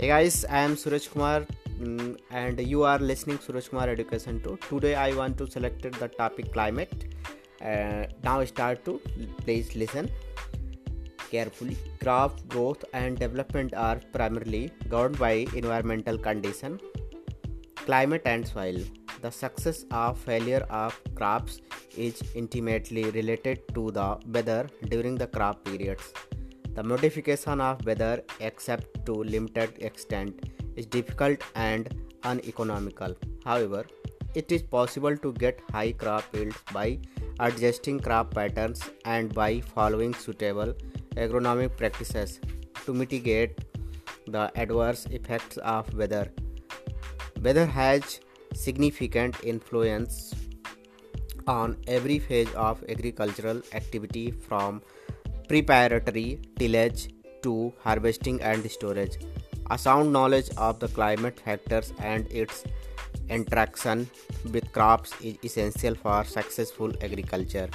Hey guys, I am Suraj Kumar mm, and you are listening Suraj Kumar Education 2. Today I want to select the topic climate. Uh, now start to please listen carefully. Crop growth and development are primarily governed by environmental condition, climate and soil. The success or failure of crops is intimately related to the weather during the crop periods. The modification of weather, except to limited extent, is difficult and uneconomical. However, it is possible to get high crop yields by adjusting crop patterns and by following suitable agronomic practices to mitigate the adverse effects of weather. Weather has significant influence on every phase of agricultural activity from preparatory tillage to harvesting and storage. A sound knowledge of the climate factors and its interaction with crops is essential for successful agriculture.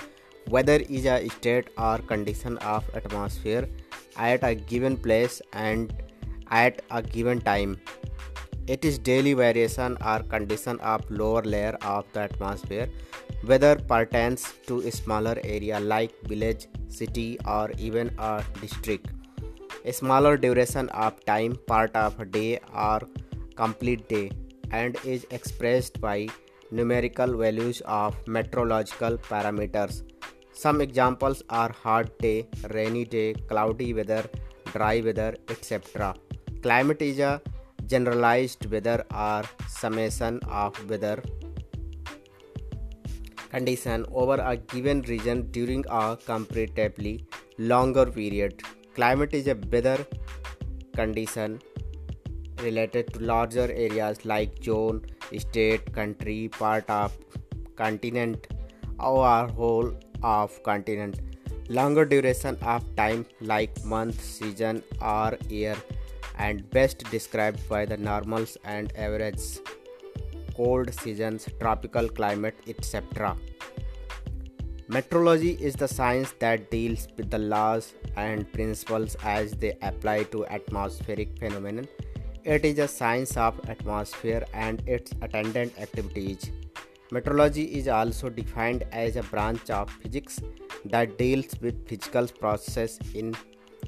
Weather is a state or condition of atmosphere at a given place and at a given time it is daily variation or condition of lower layer of the atmosphere. Weather pertains to a smaller area like village, city, or even a district. A smaller duration of time, part of a day or complete day, and is expressed by numerical values of meteorological parameters. Some examples are hot day, rainy day, cloudy weather, dry weather, etc. Climate is a generalized weather or summation of weather condition over a given region during a comparatively longer period. Climate is a weather condition related to larger areas like zone, state, country, part of continent, or whole of continent. Longer duration of time like month, season, or year and best described by the normals and averages, cold seasons, tropical climate, etc. Meteorology is the science that deals with the laws and principles as they apply to atmospheric phenomena. It is a science of atmosphere and its attendant activities. Meteorology is also defined as a branch of physics that deals with physical processes in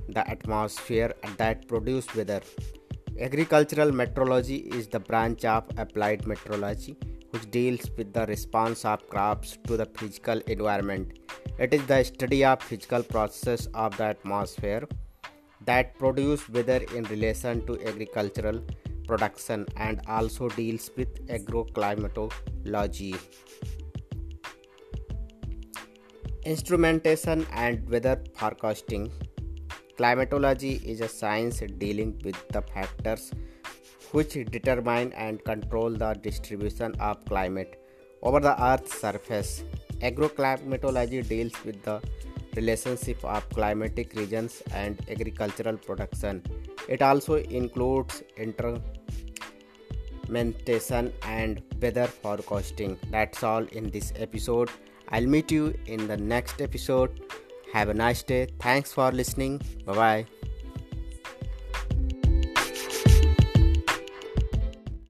the atmosphere that produce weather. Agricultural meteorology is the branch of applied meteorology which deals with the response of crops to the physical environment. It is the study of physical processes of the atmosphere that produce weather in relation to agricultural production and also deals with agroclimatology. Instrumentation and weather forecasting Climatology is a science dealing with the factors which determine and control the distribution of climate over the Earth's surface. Agroclimatology deals with the relationship of climatic regions and agricultural production. It also includes instrumentation and weather forecasting. That's all in this episode. I'll meet you in the next episode. Have a nice day. Thanks for listening. Bye bye.